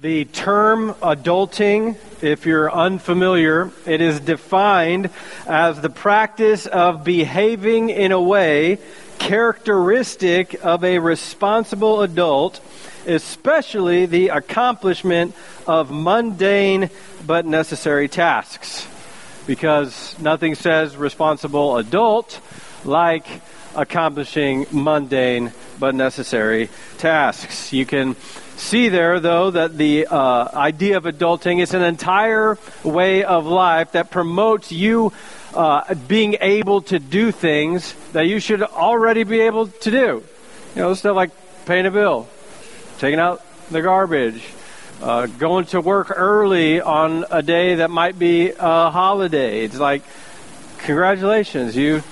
The term adulting, if you're unfamiliar, it is defined as the practice of behaving in a way characteristic of a responsible adult, especially the accomplishment of mundane but necessary tasks. Because nothing says responsible adult like accomplishing mundane but necessary tasks. You can see there, though, that the uh, idea of adulting is an entire way of life that promotes you uh, being able to do things that you should already be able to do. You know, stuff like paying a bill, taking out the garbage, uh, going to work early on a day that might be a holiday. It's like, congratulations, you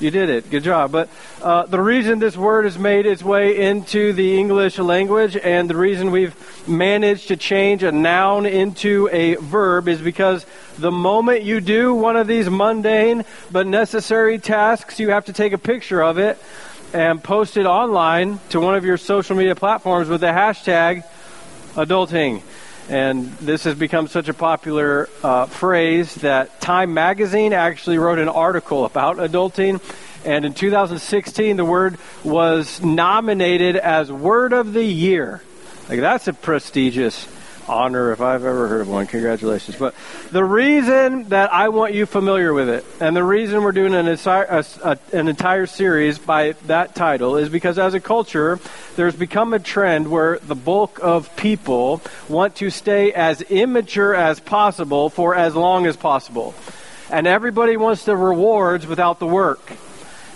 you did it. Good job. But uh, the reason this word has made its way into the English language and the reason we've managed to change a noun into a verb is because the moment you do one of these mundane but necessary tasks, you have to take a picture of it and post it online to one of your social media platforms with the hashtag adulting. And this has become such a popular uh, phrase that Time Magazine actually wrote an article about adulting. And in 2016, the word was nominated as Word of the Year. Like, that's a prestigious honor if I've ever heard of one. Congratulations. But the reason that I want you familiar with it, and the reason we're doing an entire, a, an entire series by that title, is because as a culture, there's become a trend where the bulk of people want to stay as immature as possible for as long as possible. And everybody wants the rewards without the work.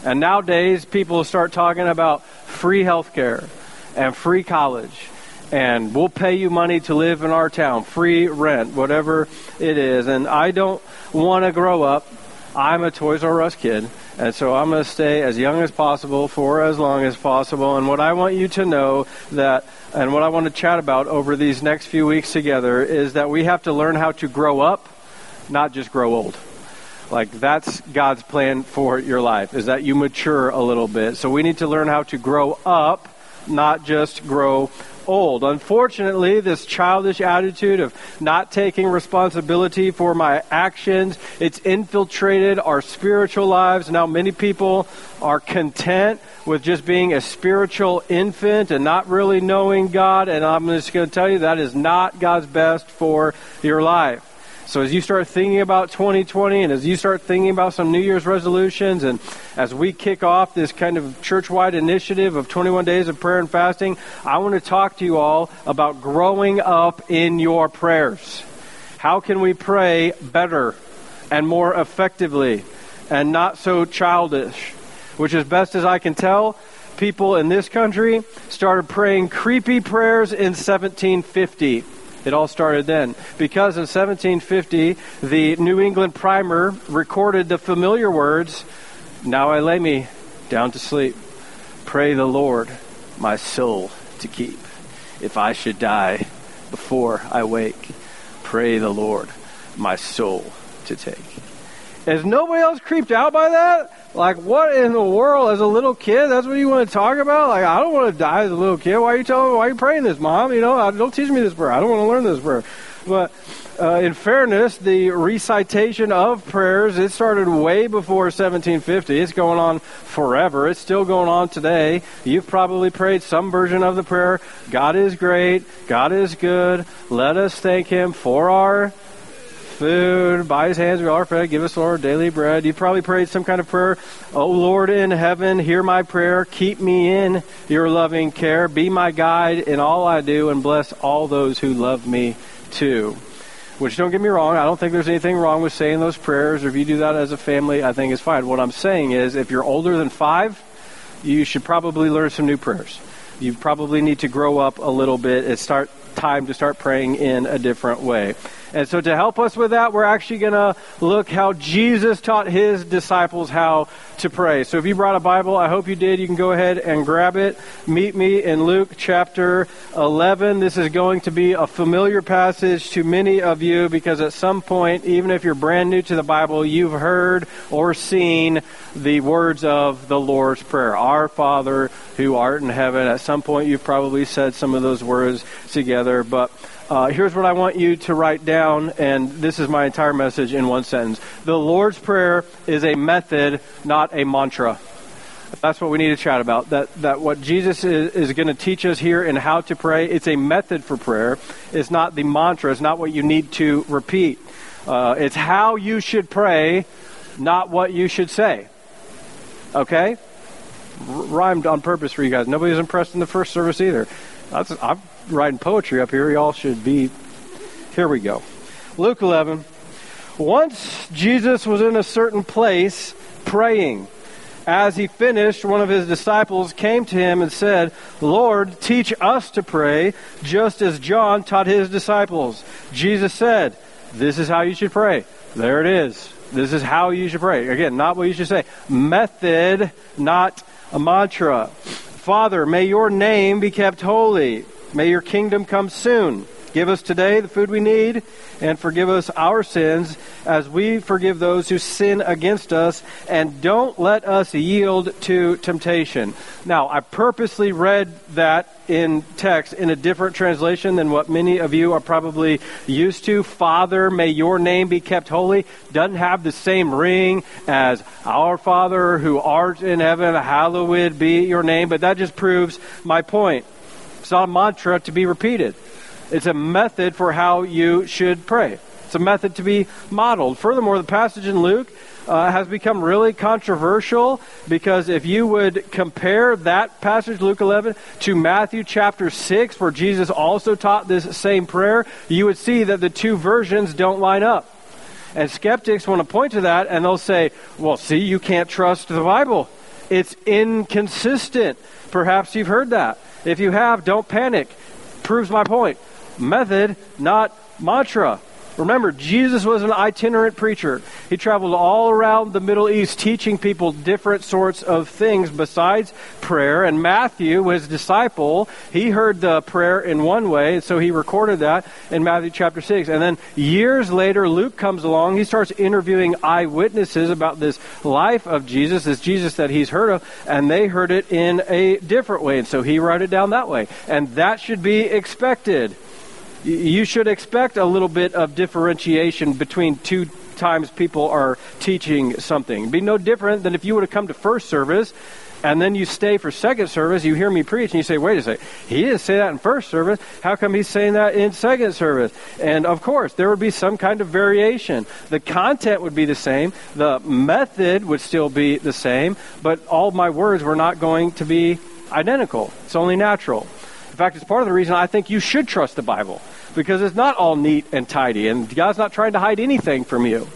And nowadays, people start talking about free health care and free college and we'll pay you money to live in our town, free rent, whatever it is. And I don't want to grow up. I'm a Toys R Us kid, and so I'm going to stay as young as possible for as long as possible. And what I want you to know that, and what I want to chat about over these next few weeks together is that we have to learn how to grow up, not just grow old. Like that's God's plan for your life is that you mature a little bit. So we need to learn how to grow up, not just grow old. Unfortunately, this childish attitude of not taking responsibility for my actions, it's infiltrated our spiritual lives. Now many people are content with just being a spiritual infant and not really knowing God, and I'm just going to tell you that is not God's best for your life. So as you start thinking about 2020 and as you start thinking about some New Year's resolutions and as we kick off this kind of church-wide initiative of 21 days of prayer and fasting, I want to talk to you all about growing up in your prayers. How can we pray better and more effectively and not so childish? Which as best as I can tell, people in this country started praying creepy prayers in 1750. It all started then. Because in 1750, the New England primer recorded the familiar words, Now I lay me down to sleep. Pray the Lord my soul to keep. If I should die before I wake, pray the Lord my soul to take. Is nobody else creeped out by that? Like, what in the world, as a little kid, that's what you want to talk about? Like, I don't want to die as a little kid. Why are you telling? Why are you praying this, mom? You know, don't teach me this prayer. I don't want to learn this prayer. But uh, in fairness, the recitation of prayers it started way before 1750. It's going on forever. It's still going on today. You've probably prayed some version of the prayer. God is great. God is good. Let us thank Him for our food, by his hands we are fed, give us our daily bread. You probably prayed some kind of prayer. Oh Lord in heaven, hear my prayer, keep me in your loving care, be my guide in all I do, and bless all those who love me too. Which don't get me wrong, I don't think there's anything wrong with saying those prayers, or if you do that as a family, I think it's fine. What I'm saying is, if you're older than five, you should probably learn some new prayers. You probably need to grow up a little bit and start time to start praying in a different way. And so to help us with that, we're actually going to look how Jesus taught his disciples how to pray. So if you brought a Bible, I hope you did. You can go ahead and grab it. Meet me in Luke chapter 11. This is going to be a familiar passage to many of you because at some point, even if you're brand new to the Bible, you've heard or seen the words of the Lord's Prayer. Our Father who art in heaven. At some point, you've probably said some of those words together, but uh, here's what I want you to write down, and this is my entire message in one sentence. The Lord's Prayer is a method, not a mantra. That's what we need to chat about. That, that what Jesus is, is going to teach us here in how to pray, it's a method for prayer. It's not the mantra. It's not what you need to repeat. Uh, it's how you should pray, not what you should say. Okay? R- rhymed on purpose for you guys. Nobody was impressed in the first service either. That's, I'm writing poetry up here. Y'all should be. Here we go. Luke 11. Once Jesus was in a certain place praying. As he finished, one of his disciples came to him and said, Lord, teach us to pray, just as John taught his disciples. Jesus said, This is how you should pray. There it is. This is how you should pray. Again, not what you should say. Method, not a mantra. Father, may your name be kept holy. May your kingdom come soon. Give us today the food we need and forgive us our sins as we forgive those who sin against us and don't let us yield to temptation. Now, I purposely read that in text in a different translation than what many of you are probably used to. Father, may your name be kept holy doesn't have the same ring as our Father who art in heaven, hallowed be your name, but that just proves my point. It's not a mantra to be repeated. It's a method for how you should pray. It's a method to be modeled. Furthermore, the passage in Luke uh, has become really controversial because if you would compare that passage, Luke 11, to Matthew chapter 6, where Jesus also taught this same prayer, you would see that the two versions don't line up. And skeptics want to point to that and they'll say, well, see, you can't trust the Bible. It's inconsistent. Perhaps you've heard that. If you have, don't panic. Proves my point. Method, not mantra. Remember, Jesus was an itinerant preacher. He traveled all around the Middle East teaching people different sorts of things besides prayer. And Matthew, his disciple, he heard the prayer in one way, and so he recorded that in Matthew chapter 6. And then years later, Luke comes along. He starts interviewing eyewitnesses about this life of Jesus, this Jesus that he's heard of, and they heard it in a different way. And so he wrote it down that way. And that should be expected you should expect a little bit of differentiation between two times people are teaching something. It'd be no different than if you would have come to first service and then you stay for second service, you hear me preach, and you say, wait a second, he didn't say that in first service. How come he's saying that in second service? And of course, there would be some kind of variation. The content would be the same, the method would still be the same, but all my words were not going to be identical. It's only natural. In fact, it's part of the reason I think you should trust the Bible because it's not all neat and tidy, and God's not trying to hide anything from you.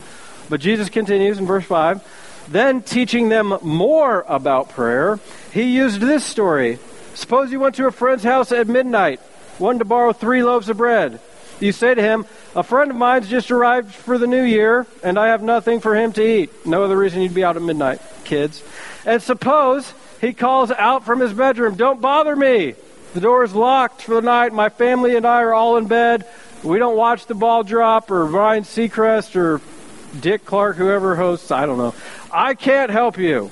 But Jesus continues in verse 5 Then, teaching them more about prayer, he used this story. Suppose you went to a friend's house at midnight, wanted to borrow three loaves of bread. You say to him, A friend of mine's just arrived for the new year, and I have nothing for him to eat. No other reason you'd be out at midnight, kids. And suppose he calls out from his bedroom, Don't bother me. The door is locked for the night. My family and I are all in bed. We don't watch the ball drop or Ryan Seacrest or Dick Clark, whoever hosts. I don't know. I can't help you.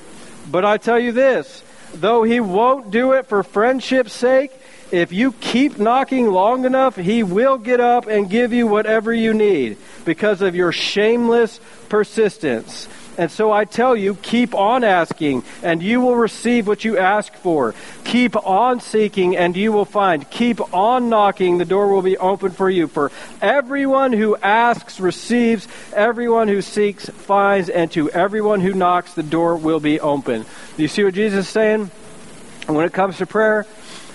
But I tell you this though he won't do it for friendship's sake, if you keep knocking long enough, he will get up and give you whatever you need because of your shameless persistence. And so I tell you, keep on asking, and you will receive what you ask for. Keep on seeking, and you will find. Keep on knocking, the door will be open for you. For everyone who asks receives, everyone who seeks finds, and to everyone who knocks, the door will be open. Do you see what Jesus is saying? When it comes to prayer,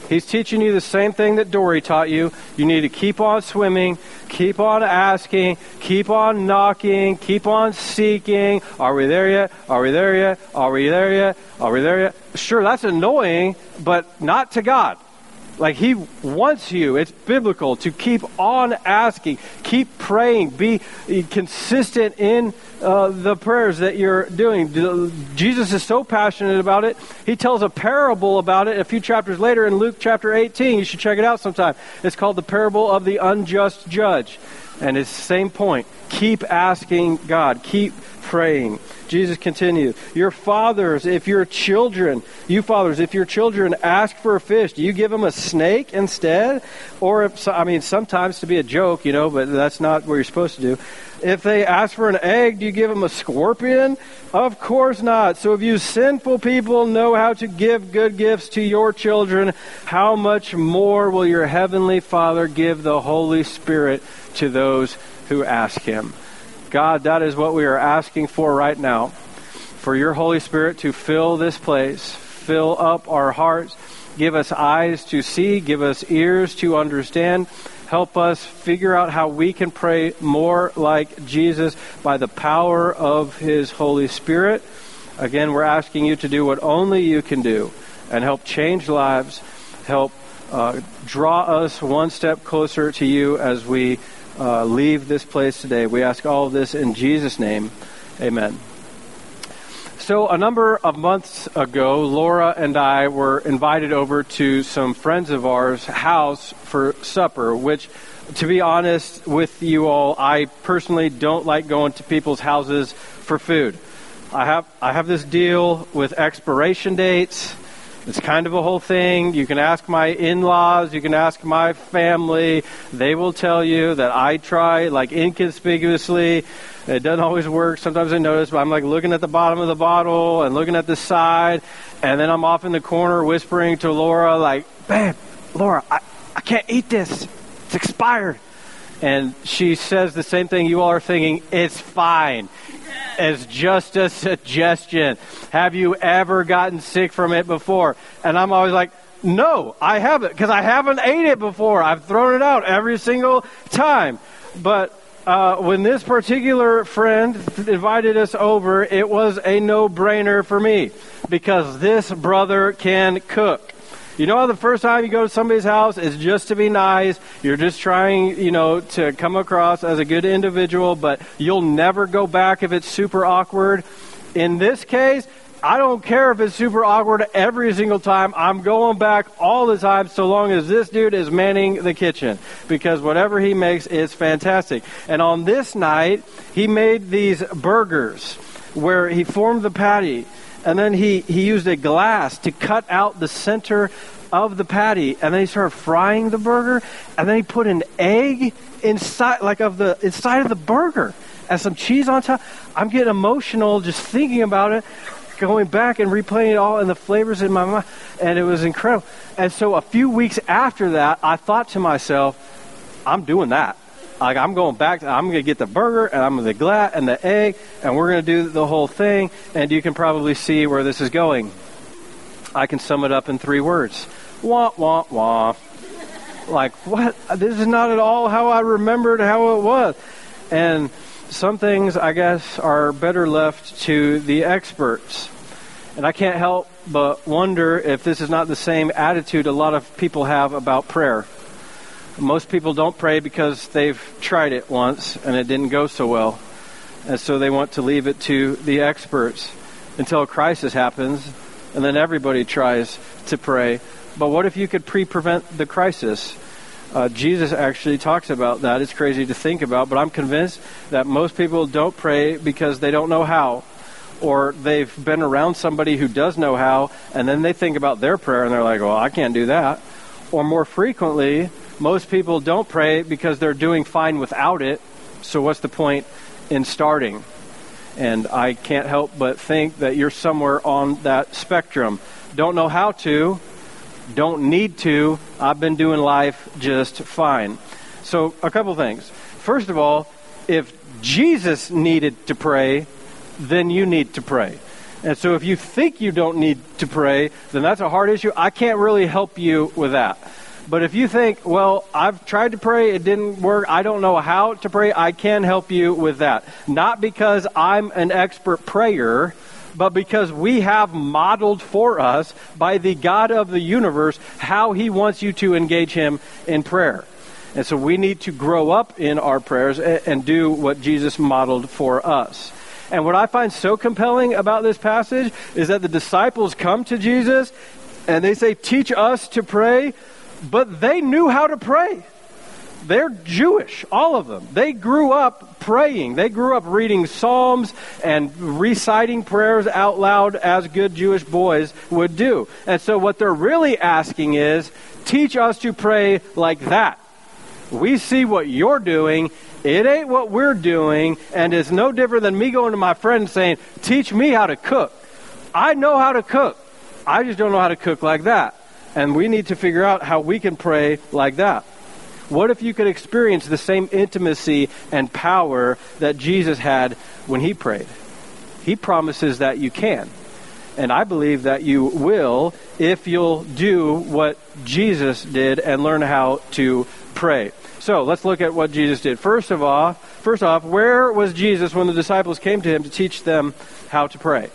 He's teaching you the same thing that Dory taught you. You need to keep on swimming, keep on asking, keep on knocking, keep on seeking. Are we there yet? Are we there yet? Are we there yet? Are we there yet? Sure, that's annoying, but not to God. Like he wants you, it's biblical, to keep on asking, keep praying, be consistent in uh, the prayers that you're doing. Jesus is so passionate about it. He tells a parable about it a few chapters later in Luke chapter 18. You should check it out sometime. It's called the parable of the unjust judge. And it's the same point. Keep asking God, keep praying. Jesus continues, Your fathers, if your children, you fathers, if your children ask for a fish, do you give them a snake instead? Or, if, I mean, sometimes to be a joke, you know, but that's not what you're supposed to do. If they ask for an egg, do you give them a scorpion? Of course not. So if you sinful people know how to give good gifts to your children, how much more will your heavenly Father give the Holy Spirit to those who ask him? God, that is what we are asking for right now. For your Holy Spirit to fill this place, fill up our hearts, give us eyes to see, give us ears to understand. Help us figure out how we can pray more like Jesus by the power of His Holy Spirit. Again, we're asking you to do what only you can do and help change lives, help uh, draw us one step closer to you as we uh, leave this place today. We ask all of this in Jesus' name. Amen. So, a number of months ago, Laura and I were invited over to some friends of ours' house for supper, which, to be honest with you all, I personally don't like going to people's houses for food. I have, I have this deal with expiration dates it's kind of a whole thing. You can ask my in laws, you can ask my family. They will tell you that I try, like, inconspicuously. It doesn't always work. Sometimes I notice, but I'm like looking at the bottom of the bottle and looking at the side, and then I'm off in the corner whispering to Laura, like, babe, Laura, I, I can't eat this. It's expired. And she says the same thing you all are thinking. It's fine as just a suggestion. Have you ever gotten sick from it before? And I'm always like, no, I haven't, because I haven't ate it before. I've thrown it out every single time. But uh, when this particular friend invited us over, it was a no brainer for me because this brother can cook. You know how the first time you go to somebody's house is just to be nice. You're just trying, you know, to come across as a good individual, but you'll never go back if it's super awkward. In this case, I don't care if it's super awkward every single time. I'm going back all the time so long as this dude is manning the kitchen because whatever he makes is fantastic. And on this night, he made these burgers where he formed the patty and then he, he used a glass to cut out the center of the patty, and then he started frying the burger, and then he put an egg inside, like of the inside of the burger, and some cheese on top. I'm getting emotional just thinking about it, going back and replaying it all, and the flavors in my mouth, and it was incredible. And so a few weeks after that, I thought to myself, I'm doing that. Like I'm going back. To, I'm going to get the burger and I'm going to the glat and the egg, and we're going to do the whole thing. And you can probably see where this is going. I can sum it up in three words: wah wah wah. Like what? This is not at all how I remembered how it was. And some things, I guess, are better left to the experts. And I can't help but wonder if this is not the same attitude a lot of people have about prayer. Most people don't pray because they've tried it once and it didn't go so well. And so they want to leave it to the experts until a crisis happens, and then everybody tries to pray. But what if you could pre prevent the crisis? Uh, Jesus actually talks about that. It's crazy to think about, but I'm convinced that most people don't pray because they don't know how. Or they've been around somebody who does know how, and then they think about their prayer and they're like, well, I can't do that. Or more frequently, most people don't pray because they're doing fine without it. So, what's the point in starting? And I can't help but think that you're somewhere on that spectrum. Don't know how to, don't need to. I've been doing life just fine. So, a couple things. First of all, if Jesus needed to pray, then you need to pray. And so, if you think you don't need to pray, then that's a hard issue. I can't really help you with that. But if you think, well, I've tried to pray, it didn't work, I don't know how to pray, I can help you with that. Not because I'm an expert prayer, but because we have modeled for us by the God of the universe how he wants you to engage him in prayer. And so we need to grow up in our prayers and do what Jesus modeled for us. And what I find so compelling about this passage is that the disciples come to Jesus and they say, Teach us to pray, but they knew how to pray. They're Jewish, all of them. They grew up praying. They grew up reading Psalms and reciting prayers out loud as good Jewish boys would do. And so what they're really asking is, teach us to pray like that. We see what you're doing. It ain't what we're doing, and it's no different than me going to my friend saying, Teach me how to cook. I know how to cook. I just don't know how to cook like that. And we need to figure out how we can pray like that. What if you could experience the same intimacy and power that Jesus had when he prayed? He promises that you can. And I believe that you will if you'll do what Jesus did and learn how to pray. So let's look at what Jesus did. First of all, first off, where was Jesus when the disciples came to him to teach them how to pray?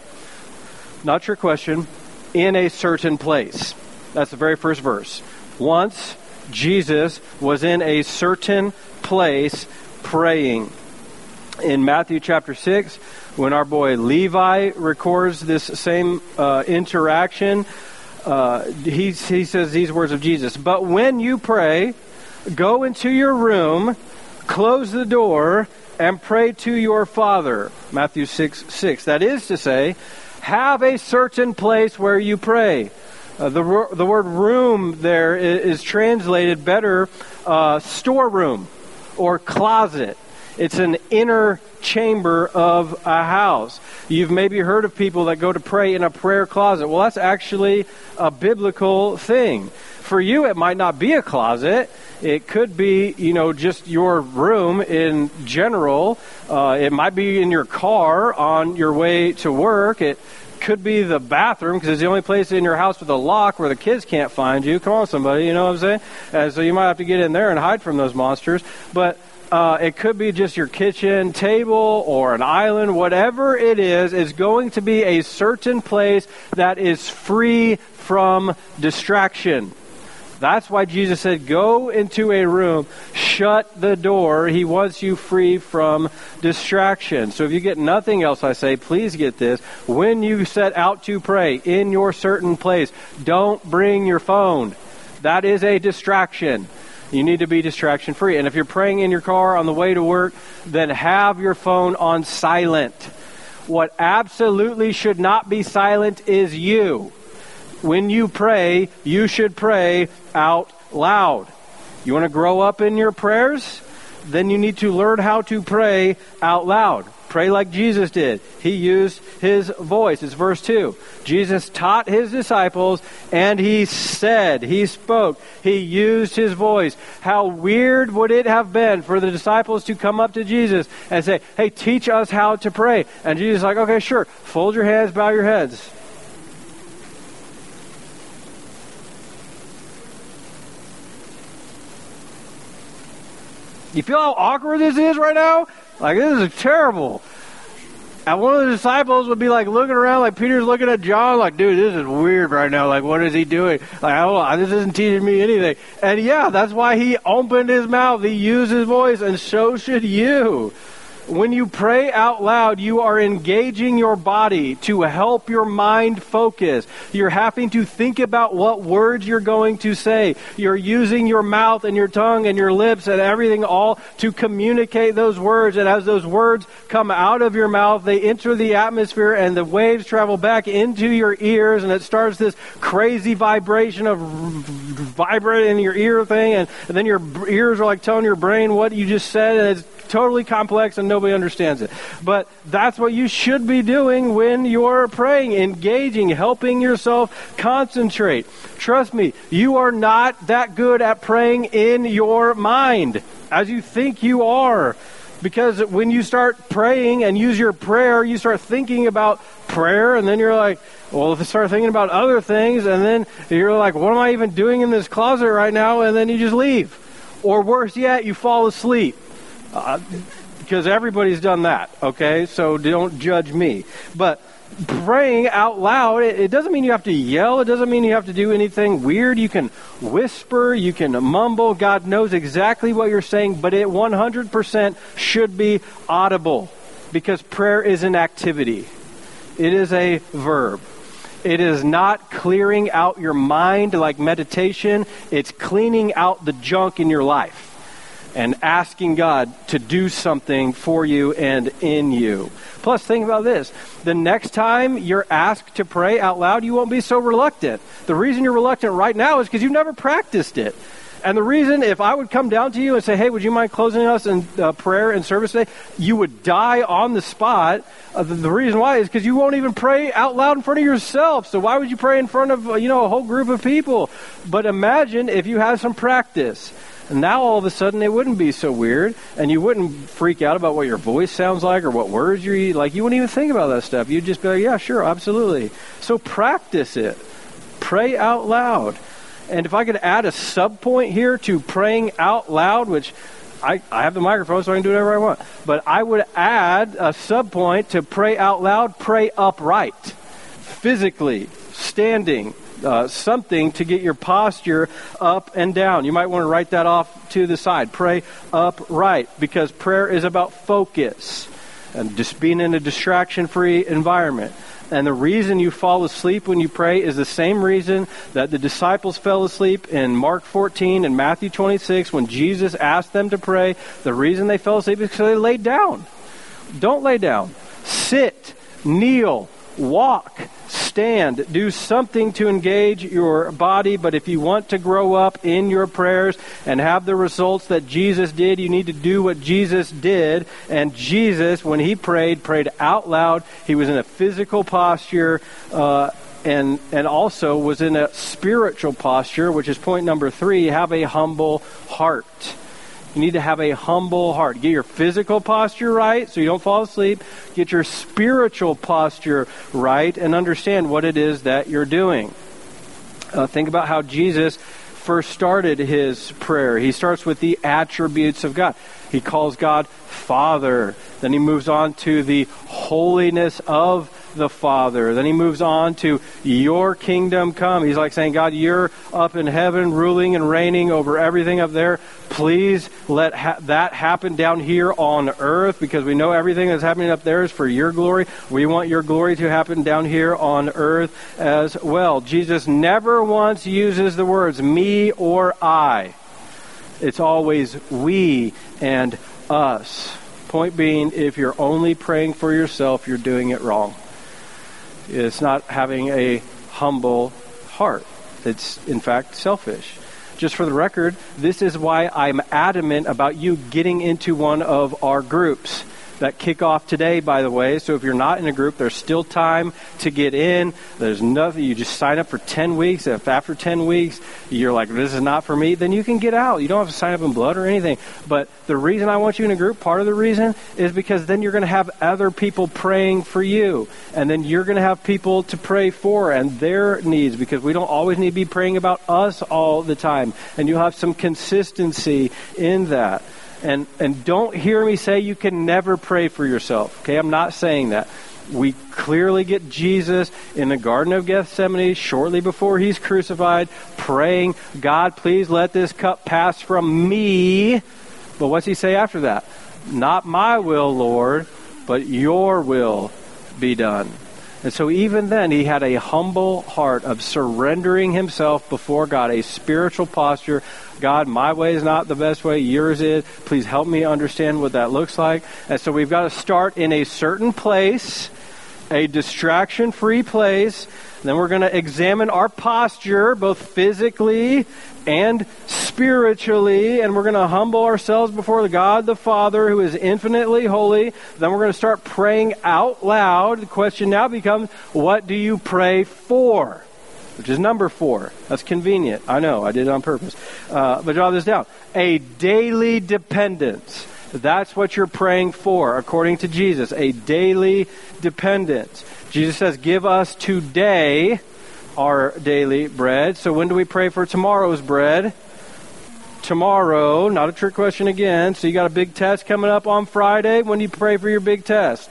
Not your question. In a certain place. That's the very first verse. Once Jesus was in a certain place praying. In Matthew chapter 6, when our boy Levi records this same uh, interaction, uh, he, he says these words of Jesus But when you pray, go into your room, close the door, and pray to your Father. Matthew 6 6. That is to say, have a certain place where you pray. Uh, the, the word room there is, is translated better uh, storeroom or closet. It's an inner chamber of a house. You've maybe heard of people that go to pray in a prayer closet. Well, that's actually a biblical thing. For you, it might not be a closet. It could be, you know, just your room in general. Uh, it might be in your car on your way to work. It could be the bathroom because it's the only place in your house with a lock where the kids can't find you. Come on, somebody, you know what I'm saying? And so you might have to get in there and hide from those monsters. But uh, it could be just your kitchen table or an island, whatever it is, is going to be a certain place that is free from distraction. That's why Jesus said, Go into a room, shut the door. He wants you free from distraction. So if you get nothing else, I say, please get this. When you set out to pray in your certain place, don't bring your phone. That is a distraction. You need to be distraction free. And if you're praying in your car on the way to work, then have your phone on silent. What absolutely should not be silent is you when you pray, you should pray out loud. You want to grow up in your prayers? Then you need to learn how to pray out loud. Pray like Jesus did. He used his voice. It's verse 2. Jesus taught his disciples and he said, he spoke, he used his voice. How weird would it have been for the disciples to come up to Jesus and say, Hey, teach us how to pray? And Jesus is like, Okay, sure. Fold your hands, bow your heads. You feel how awkward this is right now? Like, this is terrible. And one of the disciples would be like looking around, like Peter's looking at John, like, dude, this is weird right now. Like, what is he doing? Like, I don't know. This isn't teaching me anything. And yeah, that's why he opened his mouth. He used his voice, and so should you. When you pray out loud, you are engaging your body to help your mind focus. You're having to think about what words you're going to say. You're using your mouth and your tongue and your lips and everything all to communicate those words. And as those words come out of your mouth, they enter the atmosphere and the waves travel back into your ears and it starts this crazy vibration of vibrating in your ear thing. And, and then your ears are like telling your brain what you just said and it's totally complex and nobody understands it. But that's what you should be doing when you're praying, engaging, helping yourself concentrate. Trust me, you are not that good at praying in your mind as you think you are. Because when you start praying and use your prayer, you start thinking about prayer, and then you're like, well, if you start thinking about other things, and then you're like, what am I even doing in this closet right now? And then you just leave. Or worse yet, you fall asleep. Uh, because everybody's done that, okay? So don't judge me. But praying out loud, it, it, doesn't mean you have to yell. It doesn't mean you have to do anything weird. You can whisper, you can mumble. God knows exactly what you're saying, but it 100% should be audible because prayer is an activity, it is a verb. It is not clearing out your mind like meditation, it's cleaning out the junk in your life and asking God to do something for you and in you. Plus, think about this. The next time you're asked to pray out loud, you won't be so reluctant. The reason you're reluctant right now is because you've never practiced it. And the reason, if I would come down to you and say, hey, would you mind closing us in uh, prayer and service today? You would die on the spot. Uh, the, the, reason why is because you won't even pray out loud in front of yourself. So why would you pray in front of, uh, you know, a whole group of people? But imagine if you had some practice. Now all of a sudden it wouldn't be so weird, and you wouldn't freak out about what your voice sounds like or what words you're like. You wouldn't even think about that stuff. You'd just be like, yeah, sure, absolutely. So practice it. Pray out loud. And if I could add a sub point here to praying out loud, which I, I have the microphone, so I can do whatever I want. But I would add a sub point to pray out loud, pray upright, physically, standing, uh, something to get your posture up and down. You might want to write that off to the side. Pray upright because prayer is about focus and just being in a distraction free environment. And the reason you fall asleep when you pray is the same reason that the disciples fell asleep in Mark 14 and Matthew 26 when Jesus asked them to pray. The reason they fell asleep is because they laid down. Don't lay down. Sit, kneel, walk, stand, do something to engage your body. But if you want to grow up in your prayers and have the results that Jesus did, you need to do what Jesus did. And Jesus, when he prayed, prayed out loud. He was in a physical posture. Uh, and, and also was in a spiritual posture, which is point number three have a humble heart. You need to have a humble heart. Get your physical posture right so you don't fall asleep. Get your spiritual posture right and understand what it is that you're doing. Uh, think about how Jesus first started his prayer. He starts with the attributes of God. He calls God Father. Then he moves on to the holiness of the Father. Then he moves on to your kingdom come. He's like saying, God, you're up in heaven, ruling and reigning over everything up there. Please let ha- that happen down here on earth because we know everything that's happening up there is for your glory. We want your glory to happen down here on earth as well. Jesus never once uses the words me or I. It's always we and us. Point being, if you're only praying for yourself, you're doing it wrong. It's not having a humble heart. It's, in fact, selfish. Just for the record, this is why I'm adamant about you getting into one of our groups that kick off today, by the way. So if you're not in a group, there's still time to get in. There's nothing. You just sign up for 10 weeks. If after 10 weeks you're like, this is not for me, then you can get out. You don't have to sign up in blood or anything. But the reason I want you in a group, part of the reason, is because then you're going to have other people praying for you. And then you're going to have people to pray for and their needs because we don't always need to be praying about us all the time. And you'll have some consistency in that. And, and don't hear me say you can never pray for yourself. Okay, I'm not saying that. We clearly get Jesus in the Garden of Gethsemane shortly before he's crucified, praying, God, please let this cup pass from me. But what's he say after that? Not my will, Lord, but your will be done. And so even then, he had a humble heart of surrendering himself before God, a spiritual posture God, my way is not the best way, yours is. Please help me understand what that looks like. And so we've got to start in a certain place, a distraction free place. Then we're going to examine our posture, both physically and spiritually, and we're going to humble ourselves before God the Father who is infinitely holy. Then we're going to start praying out loud. The question now becomes what do you pray for? which is number four. That's convenient. I know, I did it on purpose. Uh, but jot this down. A daily dependence. That's what you're praying for, according to Jesus. A daily dependence. Jesus says, Give us today our daily bread. So when do we pray for tomorrow's bread? Tomorrow, not a trick question again. So you got a big test coming up on Friday. When do you pray for your big test?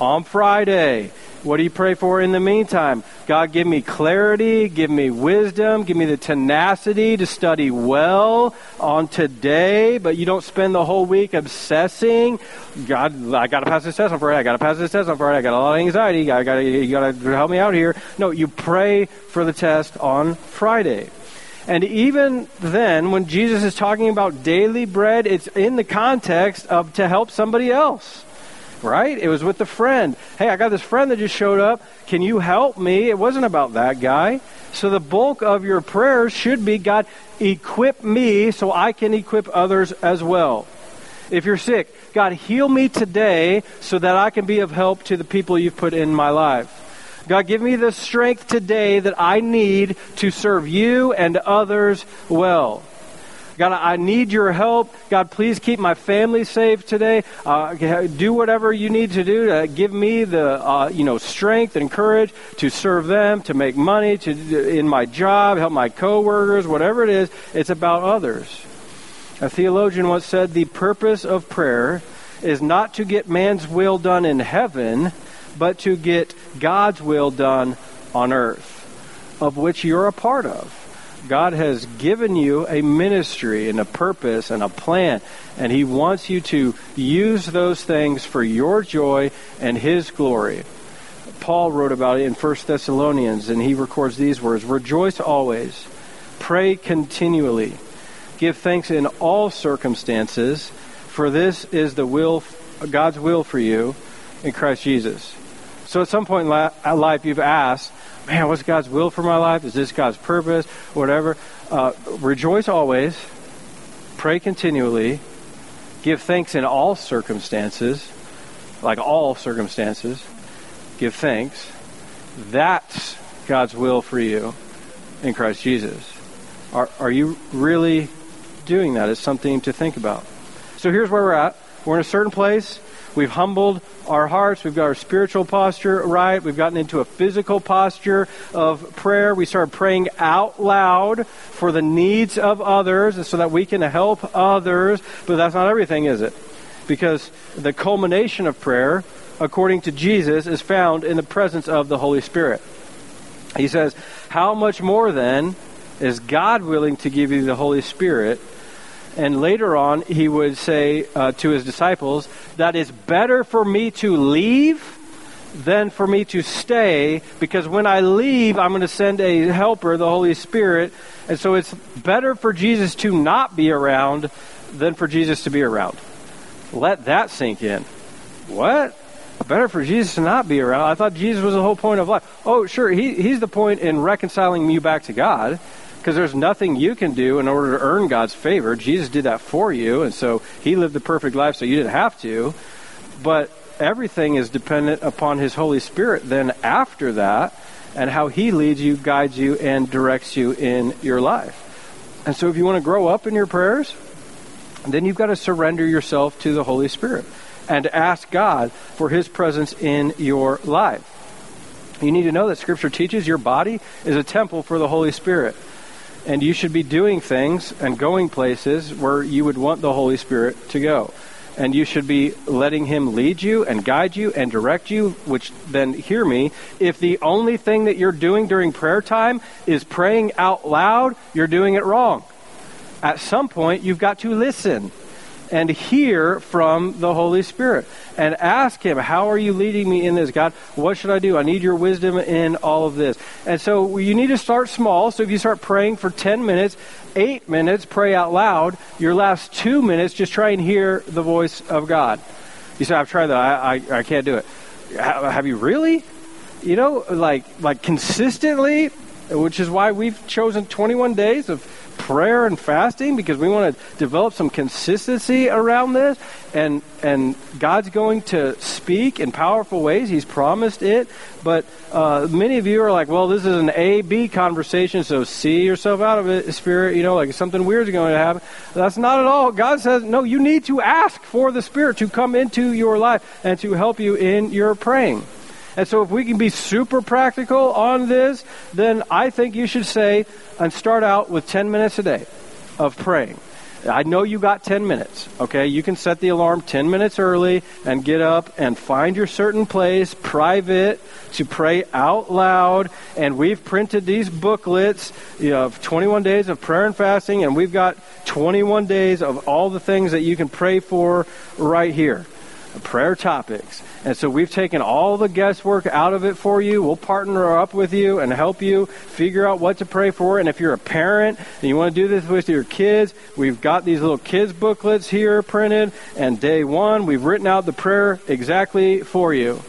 On Friday. What do you pray for in the meantime? God, give me clarity, give me wisdom, give me the tenacity to study well on today, but you don't spend the whole week obsessing. God, I got to pass this test on Friday. I got to pass this test on Friday. I got a lot of anxiety. I got you got to help me out here. No, you pray for the test on Friday. And even then, when Jesus is talking about daily bread, it's in the context of to help somebody else right? It was with the friend. Hey, I got this friend that just showed up. Can you help me? It wasn't about that guy. So the bulk of your prayers should be God, equip me so I can equip others as well. If you're sick, God, heal me today so that I can be of help to the people you've put in my life. God, give me the strength today that I need to serve you and others well. God, I need your help. God, please keep my family safe today. Uh, do whatever you need to do to give me the uh, you know strength and courage to serve them, to make money, to in my job, help my coworkers, whatever it is. It's about others. A theologian once said, "The purpose of prayer is not to get man's will done in heaven, but to get God's will done on earth, of which you're a part of." God has given you a ministry and a purpose and a plan, and He wants you to use those things for your joy and His glory. Paul wrote about it in 1 Thessalonians, and he records these words Rejoice always, pray continually, give thanks in all circumstances, for this is the will, God's will for you in Christ Jesus. So at some point in life, you've asked, man, what's God's will for my life? Is this God's purpose? Whatever. Uh, rejoice always. Pray continually. Give thanks in all circumstances, like all circumstances. Give thanks. That's God's will for you in Christ Jesus. Are, are you really doing that? It's something to think about. So here's where we're at. We're in a certain place. We've humbled our hearts. We've got our spiritual posture right. We've gotten into a physical posture of prayer. We start praying out loud for the needs of others so that we can help others. But that's not everything, is it? Because the culmination of prayer, according to Jesus, is found in the presence of the Holy Spirit. He says, How much more then is God willing to give you the Holy Spirit? And later on, he would say uh, to his disciples, That is better for me to leave than for me to stay, because when I leave, I'm going to send a helper, the Holy Spirit. And so it's better for Jesus to not be around than for Jesus to be around. Let that sink in. What? Better for Jesus to not be around? I thought Jesus was the whole point of life. Oh, sure, he, he's the point in reconciling you back to God because there's nothing you can do in order to earn God's favor. Jesus did that for you, and so he lived the perfect life so you didn't have to. But everything is dependent upon his Holy Spirit then after that and how he leads you, guides you, and directs you in your life. And so if you want to grow up in your prayers, then you've got to surrender yourself to the Holy Spirit and ask God for his presence in your life. You need to know that Scripture teaches your body is a temple for the Holy Spirit and you should be doing things and going places where you would want the Holy Spirit to go. And you should be letting Him lead you and guide you and direct you, which then, hear me, if the only thing that you're doing during prayer time is praying out loud, you're doing it wrong. At some point, you've got to listen and hear from the Holy Spirit and ask Him, How are you leading me in this, God? What should I do? I need your wisdom in all of this. And so you need to start small. So if you start praying for 10 minutes, eight minutes, pray out loud. Your last two minutes, just try and hear the voice of God. You say, I've tried that. I, I, I can't do it. Have you really? You know, like like consistently, which is why we've chosen 21 days of prayer and fasting because we want to develop some consistency around this. And and God's going to speak in powerful ways. He's promised it. But uh, many of you are like well this is an A B conversation so see yourself out of it spirit. You know like something weird is going to happen. That's not at all. God says no you need to ask for the spirit to come into your life and to help you in your praying and so, if we can be super practical on this, then I think you should say and start out with 10 minutes a day of praying. I know you got 10 minutes, okay? You can set the alarm 10 minutes early and get up and find your certain place, private, to pray out loud. And we've printed these booklets you know, of 21 days of prayer and fasting, and we've got 21 days of all the things that you can pray for right here prayer topics. And so we've taken all the guesswork out of it for you. We'll partner up with you and help you figure out what to pray for. And if you're a parent and you want to do this with your kids, we've got these little kids booklets here printed. And day one, we've written out the prayer exactly for you.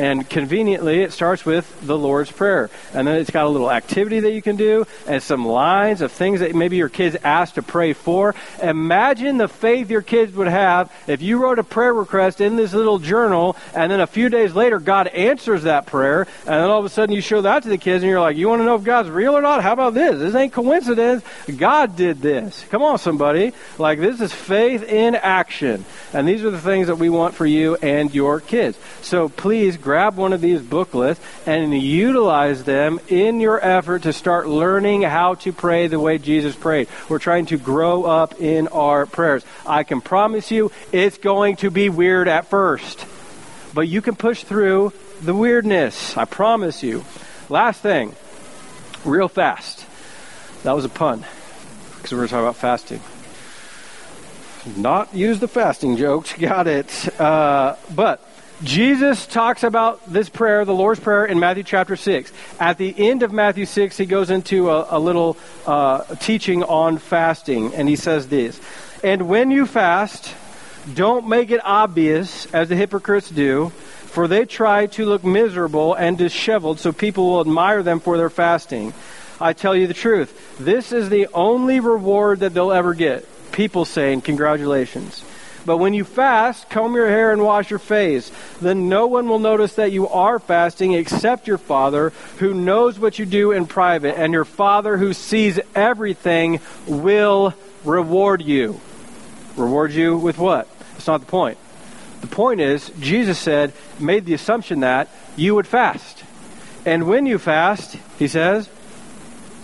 And conveniently, it starts with the Lord's Prayer. And then it's got a little activity that you can do and some lines of things that maybe your kids asked to pray for. Imagine the faith your kids would have if you wrote a prayer request in this little journal and then a few days later, God answers that prayer. And then all of a sudden, you show that to the kids and you're like, You want to know if God's real or not? How about this? This ain't coincidence. God did this. Come on, somebody. Like, this is faith in action. And these are the things that we want for you and your kids. So please, grab one of these booklets and utilize them in your effort to start learning how to pray the way Jesus prayed. We're trying to grow up in our prayers. I can promise you it's going to be weird at first, but you can push through the weirdness. I promise you. Last thing, real fast. That was a pun because we're going to talk about fasting not use the fasting jokes. Got it. Uh, but Jesus talks about this prayer, the Lord's Prayer, in Matthew chapter 6. At the end of Matthew 6, he goes into a, a little uh, teaching on fasting, and he says this And when you fast, don't make it obvious, as the hypocrites do, for they try to look miserable and disheveled, so people will admire them for their fasting. I tell you the truth, this is the only reward that they'll ever get. People saying, Congratulations. But when you fast, comb your hair and wash your face. Then no one will notice that you are fasting except your Father, who knows what you do in private. And your Father, who sees everything, will reward you. Reward you with what? That's not the point. The point is, Jesus said, made the assumption that you would fast. And when you fast, he says,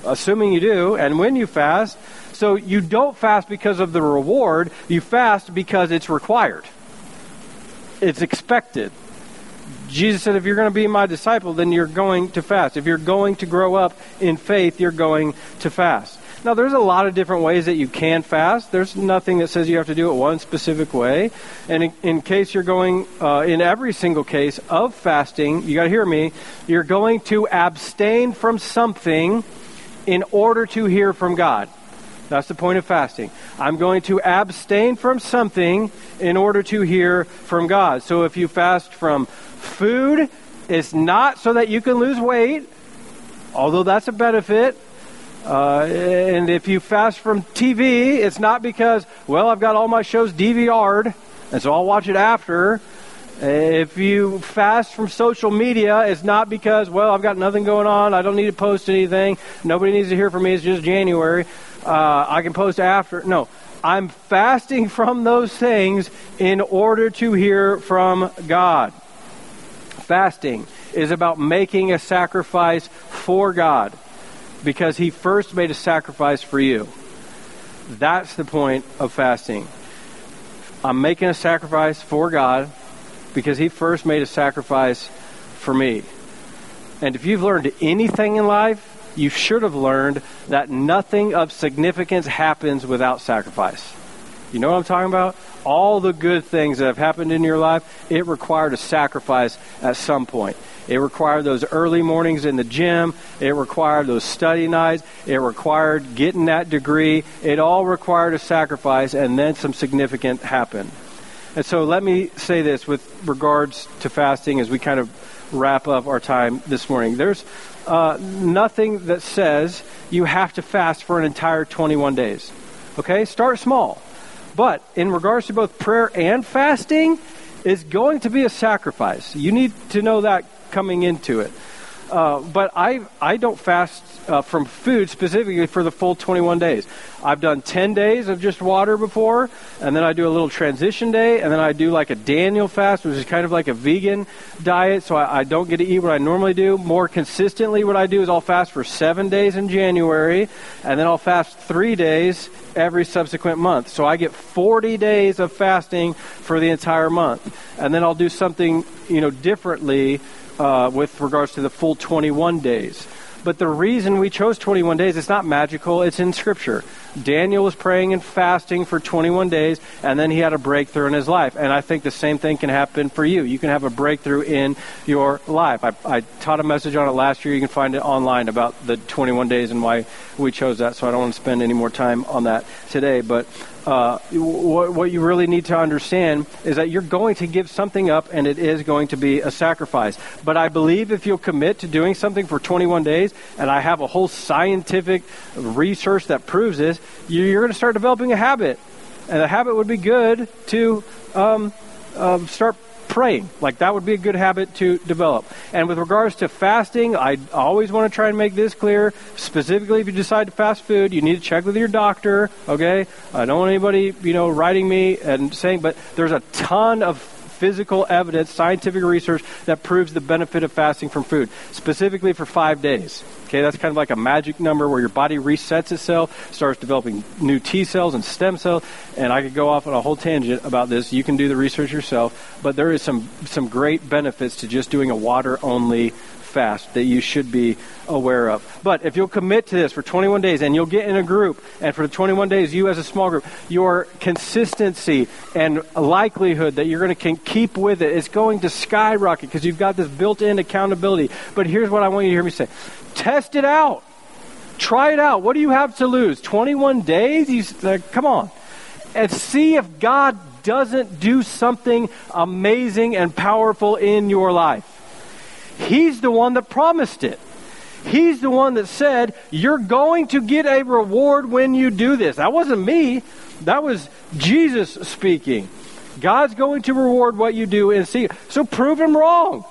assuming you do, and when you fast, so you don't fast because of the reward, you fast because it's required. It's expected. Jesus said, if you're going to be my disciple, then you're going to fast. If you're going to grow up in faith, you're going to fast. Now, there's a lot of different ways that you can fast. There's nothing that says you have to do it one specific way. And in, in case you're going, uh, in every single case of fasting, you got to hear me, you're going to abstain from something in order to hear from God. That's the point of fasting. I'm going to abstain from something in order to hear from God. So if you fast from food, it's not so that you can lose weight, although that's a benefit. Uh, and if you fast from TV, it's not because, well, I've got all my shows DVR'd, and so I'll watch it after. If you fast from social media, it's not because, well, I've got nothing going on. I don't need to post anything. Nobody needs to hear from me. It's just January uh, I can post after. No, I'm fasting from those things in order to hear from God. Fasting is about making a sacrifice for God because He first made a sacrifice for you. That's the point of fasting. I'm making a sacrifice for God because He first made a sacrifice for me. And if you've learned anything in life, you should have learned that nothing of significance happens without sacrifice. You know what I'm talking about? All the good things that have happened in your life, it required a sacrifice at some point. It required those early mornings in the gym. It required those study nights. It required getting that degree. It all required a sacrifice, and then some significant happened. And so let me say this with regards to fasting as we kind of wrap up our time this morning. There's uh, nothing that says you have to fast for an entire 21 days. Okay? Start small. But in regards to both prayer and fasting, it's going to be a sacrifice. You need to know that coming into it. Uh, but I, I don't fast uh, from food specifically for the full 21 days. I've done 10 days of just water before, and then I do a little transition day, and then I do like a Daniel fast, which is kind of like a vegan diet, so I, I don't get to eat what I normally do. More consistently, what I do is I'll fast for seven days in January, and then I'll fast three days every subsequent month. So I get 40 days of fasting for the entire month. And then I'll do something, you know, differently uh, with regards to the full 21 days. But the reason we chose 21 days, it's not magical, it's in Scripture. Daniel was praying and fasting for 21 days, and then he had a breakthrough in his life. And I think the same thing can happen for you. You can have a breakthrough in your life. I, I taught a message on it last year. You can find it online about the 21 days and why we chose that, so I don't want to spend any more time on that today. But uh, what, what you really need to understand is that you're going to give something up and it is going to be a sacrifice. But I believe if you'll commit to doing something for 21 days, and I have a whole scientific research that proves this, you're going to start developing a habit. And a habit would be good to um, um, start praying. Like that would be a good habit to develop. And with regards to fasting, I always want to try and make this clear. Specifically, if you decide to fast food, you need to check with your doctor. Okay, I don't want anybody you know writing me and saying, but there's a ton of physical evidence, scientific research that proves the benefit of fasting from food, specifically for five days. Okay, that's kind of like a magic number where your body resets itself, starts developing new T cells and stem cells. And I could go off on a whole tangent about this. You can do the research yourself, but there is some some great benefits to just doing a water only fast that you should be aware of. But if you'll commit to this for 21 days and you'll get in a group, and for the 21 days, you as a small group, your consistency and likelihood that you're going to keep with it is going to skyrocket because you've got this built in accountability. But here's what I want you to hear me say test it out. Try it out. What do you have to lose? 21 days? You, come on. And see if God doesn't do something amazing and powerful in your life. He's the one that promised it. He's the one that said, You're going to get a reward when you do this. That wasn't me, that was Jesus speaking. God's going to reward what you do and see. So prove him wrong.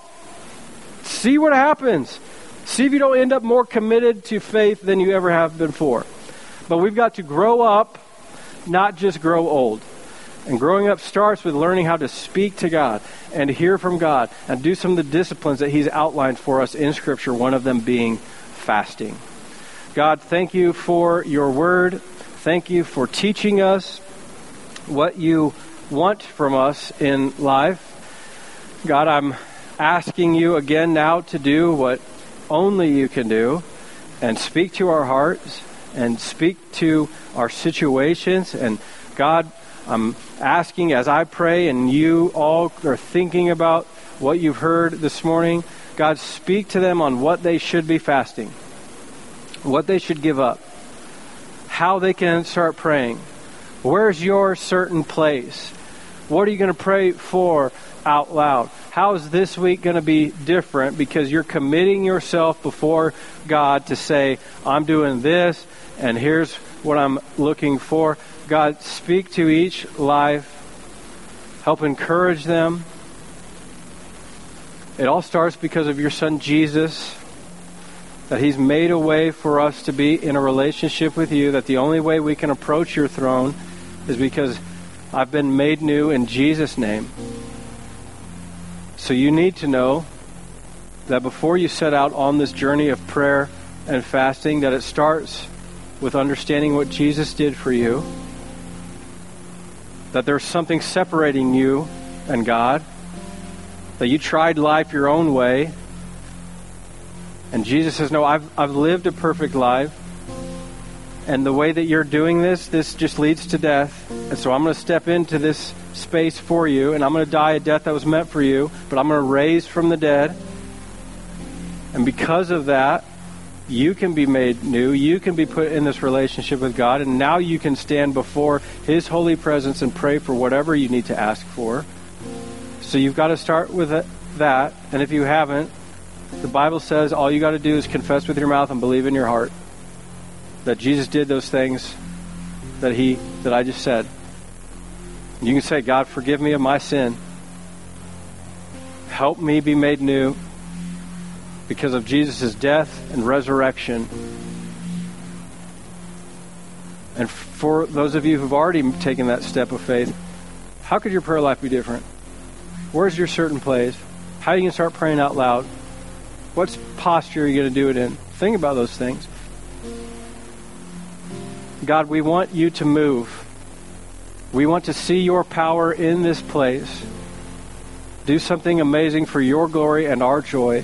See what happens. See if you don't end up more committed to faith than you ever have before. But we've got to grow up, not just grow old. And growing up starts with learning how to speak to God and to hear from God and do some of the disciplines that He's outlined for us in Scripture, one of them being fasting. God, thank you for your word. Thank you for teaching us what you want from us in life. God, I'm asking you again now to do what only you can do and speak to our hearts and speak to our situations. And God, I'm asking as I pray and you all are thinking about what you've heard this morning, God, speak to them on what they should be fasting, what they should give up, how they can start praying. Where's your certain place? What are you going to pray for out loud? How is this week going to be different because you're committing yourself before God to say, I'm doing this, and here's what I'm looking for? God, speak to each life, help encourage them. It all starts because of your son Jesus, that he's made a way for us to be in a relationship with you, that the only way we can approach your throne is because I've been made new in Jesus' name. So you need to know that before you set out on this journey of prayer and fasting, that it starts with understanding what Jesus did for you that there's something separating you and God, that you tried life your own way. And Jesus says, No, I've, I've lived a perfect life. And the way that you're doing this, this just leads to death. And so I'm going to step into this space for you, and I'm going to die a death that was meant for you, but I'm going to raise from the dead. And because of that, you can be made new. You can be put in this relationship with God, and now you can stand before His holy presence and pray for whatever you need to ask for. So you've got to start with that, and if you haven't, the Bible says all you got to do is confess with your mouth and believe in your heart that Jesus did those things that He that I just said. You can say, God, forgive me of my sin. Help me be made new because of Jesus' death and resurrection. And for those of you who've already taken that step of faith, how could your prayer life be different? Where's your certain place? How are you going to start praying out loud? What posture are you going to do it in? Think about those things. God, we want you to move. We want to see your power in this place. Do something amazing for your glory and our joy.